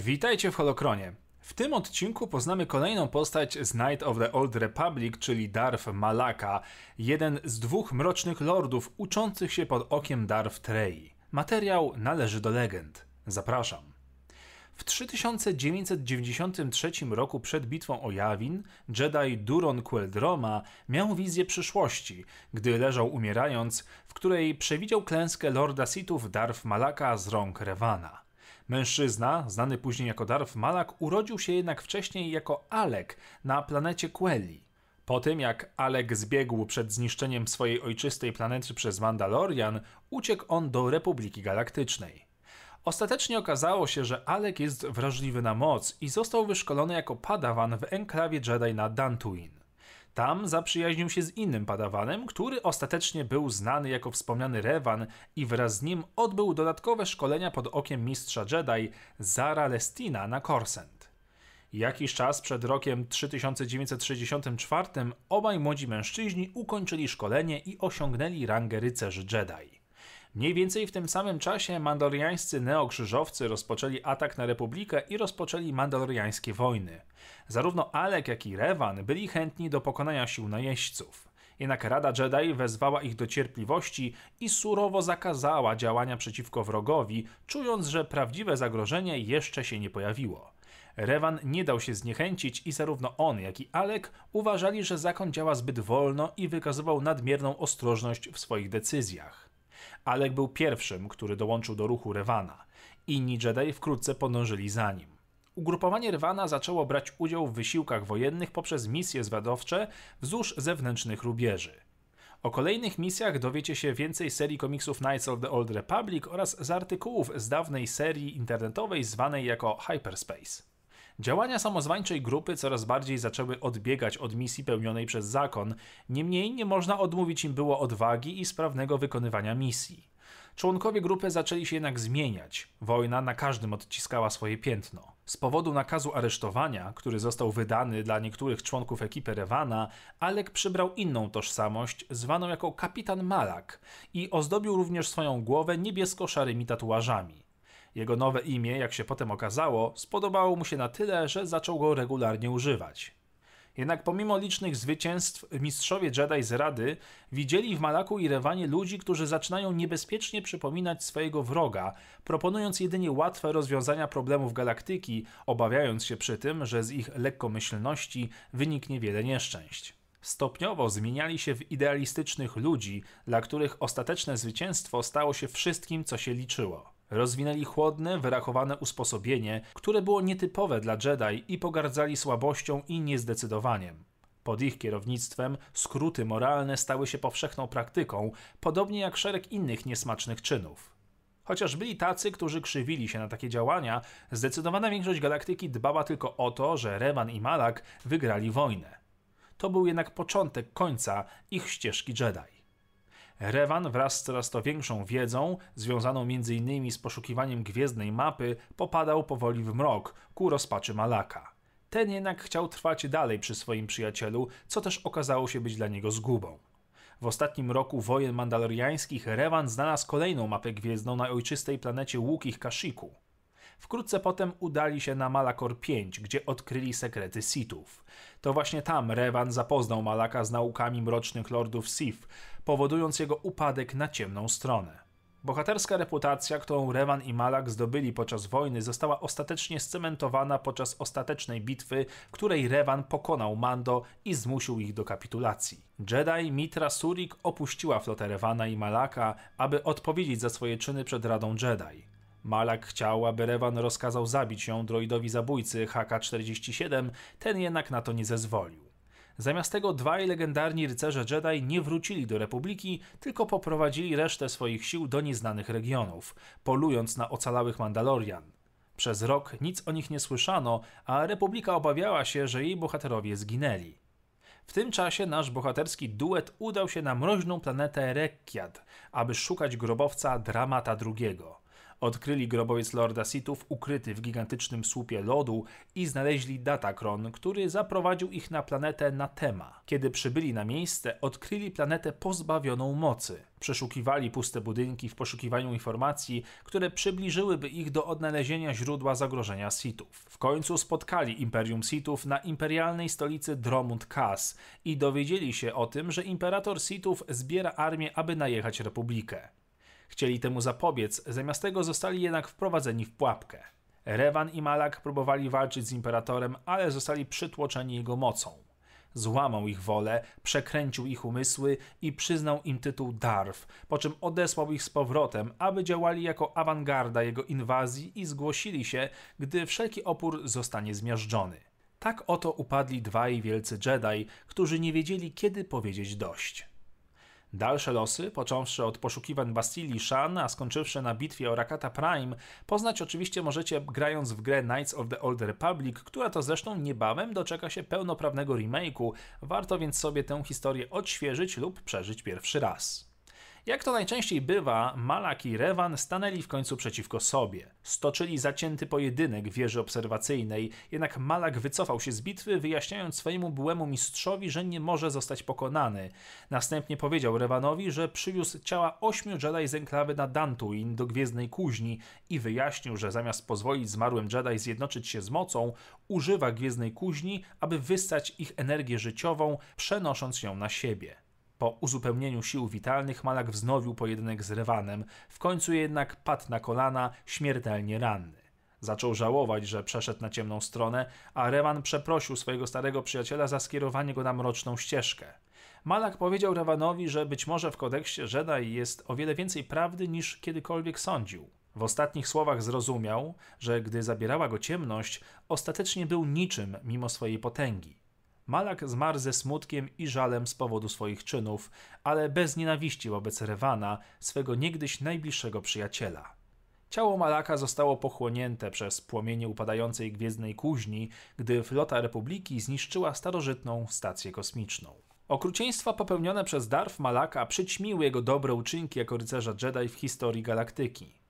Witajcie w Holokronie. W tym odcinku poznamy kolejną postać z Night of the Old Republic, czyli Darth Malaka, jeden z dwóch mrocznych lordów uczących się pod okiem Darth Trey. Materiał należy do legend. Zapraszam. W 3993 roku przed bitwą o Yavin, Jedi Duron Queldroma miał wizję przyszłości, gdy leżał umierając, w której przewidział klęskę Lorda Sithów Darth Malaka z rąk Revana. Mężczyzna, znany później jako Darth Malak, urodził się jednak wcześniej jako Alek na planecie Quelli. Po tym jak Alek zbiegł przed zniszczeniem swojej ojczystej planety przez Mandalorian, uciekł on do Republiki Galaktycznej. Ostatecznie okazało się, że Alek jest wrażliwy na moc i został wyszkolony jako padawan w enklawie Jedi na Dantooine. Tam zaprzyjaźnił się z innym padawanem, który ostatecznie był znany jako wspomniany Revan i wraz z nim odbył dodatkowe szkolenia pod okiem mistrza Jedi Zara Lestina na Korsent. Jakiś czas przed rokiem 3964 obaj młodzi mężczyźni ukończyli szkolenie i osiągnęli rangę rycerzy Jedi. Mniej więcej w tym samym czasie mandaloriańscy neokrzyżowcy rozpoczęli atak na Republikę i rozpoczęli mandaloriańskie wojny. Zarówno Alek, jak i Revan byli chętni do pokonania sił najeźdźców. Jednak Rada Jedi wezwała ich do cierpliwości i surowo zakazała działania przeciwko wrogowi, czując, że prawdziwe zagrożenie jeszcze się nie pojawiło. Revan nie dał się zniechęcić i zarówno on, jak i Alek uważali, że zakon działa zbyt wolno i wykazywał nadmierną ostrożność w swoich decyzjach. Alek był pierwszym, który dołączył do ruchu Rewana. Inni Jedi wkrótce podążyli za nim. Ugrupowanie Rewana zaczęło brać udział w wysiłkach wojennych poprzez misje zwiadowcze wzdłuż zewnętrznych rubieży. O kolejnych misjach dowiecie się więcej serii komiksów Knights of the Old Republic oraz z artykułów z dawnej serii internetowej zwanej jako Hyperspace. Działania samozwańczej grupy coraz bardziej zaczęły odbiegać od misji pełnionej przez zakon, niemniej nie można odmówić im było odwagi i sprawnego wykonywania misji. Członkowie grupy zaczęli się jednak zmieniać. Wojna na każdym odciskała swoje piętno. Z powodu nakazu aresztowania, który został wydany dla niektórych członków ekipy Rewana, Alek przybrał inną tożsamość, zwaną jako Kapitan Malak i ozdobił również swoją głowę niebiesko-szarymi tatuażami. Jego nowe imię, jak się potem okazało, spodobało mu się na tyle, że zaczął go regularnie używać. Jednak pomimo licznych zwycięstw, mistrzowie Jedi z Rady widzieli w Malaku i Rewanie ludzi, którzy zaczynają niebezpiecznie przypominać swojego wroga, proponując jedynie łatwe rozwiązania problemów galaktyki, obawiając się przy tym, że z ich lekkomyślności wyniknie wiele nieszczęść. Stopniowo zmieniali się w idealistycznych ludzi, dla których ostateczne zwycięstwo stało się wszystkim, co się liczyło. Rozwinęli chłodne, wyrachowane usposobienie, które było nietypowe dla Jedi i pogardzali słabością i niezdecydowaniem. Pod ich kierownictwem skróty moralne stały się powszechną praktyką, podobnie jak szereg innych niesmacznych czynów. Chociaż byli tacy, którzy krzywili się na takie działania, zdecydowana większość galaktyki dbała tylko o to, że Revan i Malak wygrali wojnę. To był jednak początek końca ich ścieżki Jedi. Revan wraz z coraz to większą wiedzą, związaną m.in. z poszukiwaniem gwiezdnej mapy, popadał powoli w mrok ku rozpaczy Malaka. Ten jednak chciał trwać dalej przy swoim przyjacielu, co też okazało się być dla niego zgubą. W ostatnim roku wojen mandaloriańskich Revan znalazł kolejną mapę gwiezdną na ojczystej planecie Łukich Kashiku. Wkrótce potem udali się na Malakor 5, gdzie odkryli sekrety Sithów. To właśnie tam Revan zapoznał Malaka z naukami mrocznych lordów Sith, powodując jego upadek na ciemną stronę. Bohaterska reputacja, którą Revan i Malak zdobyli podczas wojny, została ostatecznie scementowana podczas ostatecznej bitwy, której Revan pokonał Mando i zmusił ich do kapitulacji. Jedi Mitra Surik opuściła flotę Revana i Malaka, aby odpowiedzieć za swoje czyny przed Radą Jedi. Malak chciał, aby Revan rozkazał zabić ją droidowi zabójcy HK-47, ten jednak na to nie zezwolił. Zamiast tego dwaj legendarni rycerze Jedi nie wrócili do Republiki, tylko poprowadzili resztę swoich sił do nieznanych regionów, polując na ocalałych Mandalorian. Przez rok nic o nich nie słyszano, a Republika obawiała się, że jej bohaterowie zginęli. W tym czasie nasz bohaterski duet udał się na mroźną planetę Rekkiad, aby szukać grobowca Dramata II. Odkryli grobowiec Lorda Sithów ukryty w gigantycznym słupie lodu i znaleźli Datacron, który zaprowadził ich na planetę Natema. Kiedy przybyli na miejsce, odkryli planetę pozbawioną mocy. Przeszukiwali puste budynki w poszukiwaniu informacji, które przybliżyłyby ich do odnalezienia źródła zagrożenia Sithów. W końcu spotkali Imperium Sithów na imperialnej stolicy Dromund Kas i dowiedzieli się o tym, że imperator Sithów zbiera armię, aby najechać Republikę. Chcieli temu zapobiec, zamiast tego zostali jednak wprowadzeni w pułapkę. Revan i Malak próbowali walczyć z imperatorem, ale zostali przytłoczeni jego mocą. Złamał ich wolę, przekręcił ich umysły i przyznał im tytuł Darf, po czym odesłał ich z powrotem, aby działali jako awangarda jego inwazji i zgłosili się, gdy wszelki opór zostanie zmiażdżony. Tak oto upadli dwaj wielcy Jedi, którzy nie wiedzieli, kiedy powiedzieć dość. Dalsze losy, począwszy od poszukiwań Bastilii Shan, a skończywszy na bitwie o Rakata Prime, poznać oczywiście możecie grając w grę Knights of the Old Republic, która to zresztą niebawem doczeka się pełnoprawnego remake'u, warto więc sobie tę historię odświeżyć lub przeżyć pierwszy raz. Jak to najczęściej bywa, Malak i Revan stanęli w końcu przeciwko sobie. Stoczyli zacięty pojedynek wieży obserwacyjnej, jednak Malak wycofał się z bitwy, wyjaśniając swojemu byłemu mistrzowi, że nie może zostać pokonany. Następnie powiedział Revanowi, że przywiózł ciała ośmiu Jedi z enklawy na Dantuin do Gwiezdnej Kuźni i wyjaśnił, że zamiast pozwolić zmarłym Jedi zjednoczyć się z mocą, używa Gwiezdnej Kuźni, aby wystać ich energię życiową, przenosząc ją na siebie. Po uzupełnieniu sił witalnych Malak wznowił pojedynek z Rewanem, w końcu jednak padł na kolana, śmiertelnie ranny. Zaczął żałować, że przeszedł na ciemną stronę, a Rewan przeprosił swojego starego przyjaciela za skierowanie go na mroczną ścieżkę. Malak powiedział Rewanowi, że być może w kodeksie Jedi jest o wiele więcej prawdy niż kiedykolwiek sądził. W ostatnich słowach zrozumiał, że gdy zabierała go ciemność, ostatecznie był niczym mimo swojej potęgi. Malak zmarł ze smutkiem i żalem z powodu swoich czynów, ale bez nienawiści wobec Rewana, swego niegdyś najbliższego przyjaciela. Ciało Malaka zostało pochłonięte przez płomienie upadającej gwiezdnej kuźni, gdy flota Republiki zniszczyła starożytną stację kosmiczną. Okrucieństwa popełnione przez Darth Malaka przyćmiły jego dobre uczynki jako rycerza Jedi w historii galaktyki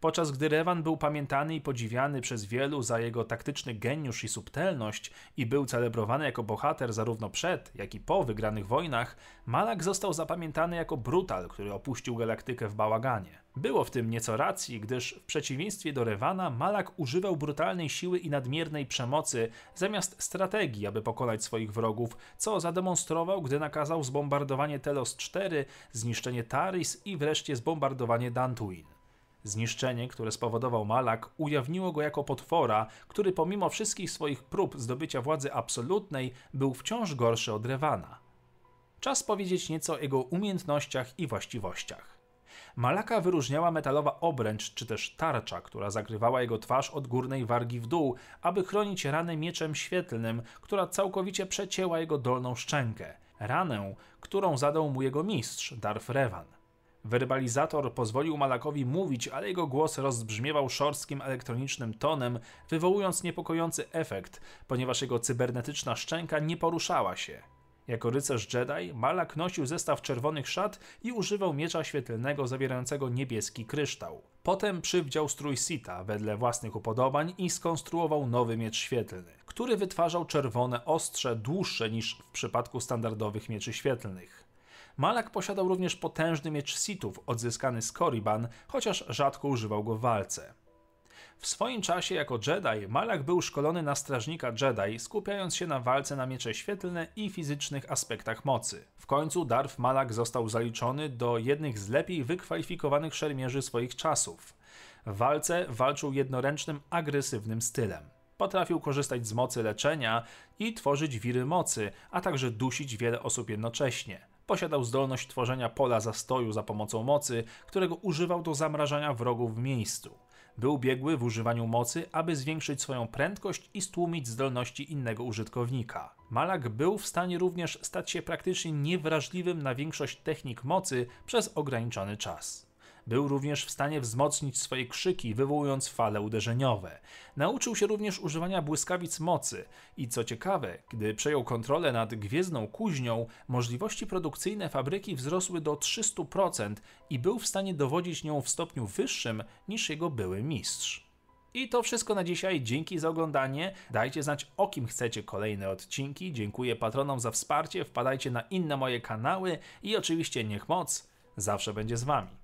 podczas gdy Revan był pamiętany i podziwiany przez wielu za jego taktyczny geniusz i subtelność i był celebrowany jako bohater zarówno przed, jak i po wygranych wojnach, Malak został zapamiętany jako brutal, który opuścił galaktykę w bałaganie. Było w tym nieco racji, gdyż w przeciwieństwie do Revana Malak używał brutalnej siły i nadmiernej przemocy zamiast strategii, aby pokonać swoich wrogów, co zademonstrował, gdy nakazał zbombardowanie Telos 4, zniszczenie Taris i wreszcie zbombardowanie Dantooine. Zniszczenie, które spowodował Malak, ujawniło go jako potwora, który pomimo wszystkich swoich prób zdobycia władzy absolutnej był wciąż gorszy od Rewana. Czas powiedzieć nieco o jego umiejętnościach i właściwościach. Malaka wyróżniała metalowa obręcz czy też tarcza, która zakrywała jego twarz od górnej wargi w dół, aby chronić ranę mieczem świetlnym, która całkowicie przecięła jego dolną szczękę. Ranę, którą zadał mu jego mistrz, Darth Revan. Werbalizator pozwolił Malakowi mówić, ale jego głos rozbrzmiewał szorstkim elektronicznym tonem, wywołując niepokojący efekt, ponieważ jego cybernetyczna szczęka nie poruszała się. Jako rycerz Jedi, Malak nosił zestaw czerwonych szat i używał miecza świetlnego zawierającego niebieski kryształ. Potem przywdział strój Sita wedle własnych upodobań i skonstruował nowy miecz świetlny, który wytwarzał czerwone ostrze dłuższe niż w przypadku standardowych mieczy świetlnych. Malak posiadał również potężny miecz Sithów odzyskany z Korriban, chociaż rzadko używał go w walce. W swoim czasie jako Jedi Malak był szkolony na strażnika Jedi, skupiając się na walce na miecze świetlne i fizycznych aspektach mocy. W końcu Darth Malak został zaliczony do jednych z lepiej wykwalifikowanych szermierzy swoich czasów. W walce walczył jednoręcznym, agresywnym stylem. Potrafił korzystać z mocy leczenia i tworzyć wiry mocy, a także dusić wiele osób jednocześnie. Posiadał zdolność tworzenia pola zastoju za pomocą mocy, którego używał do zamrażania wrogów w miejscu. Był biegły w używaniu mocy, aby zwiększyć swoją prędkość i stłumić zdolności innego użytkownika. Malak był w stanie również stać się praktycznie niewrażliwym na większość technik mocy przez ograniczony czas. Był również w stanie wzmocnić swoje krzyki, wywołując fale uderzeniowe. Nauczył się również używania błyskawic mocy i co ciekawe, gdy przejął kontrolę nad Gwiezdną Kuźnią, możliwości produkcyjne fabryki wzrosły do 300% i był w stanie dowodzić nią w stopniu wyższym niż jego były mistrz. I to wszystko na dzisiaj. Dzięki za oglądanie. Dajcie znać, o kim chcecie kolejne odcinki. Dziękuję patronom za wsparcie. Wpadajcie na inne moje kanały i oczywiście niech moc zawsze będzie z wami.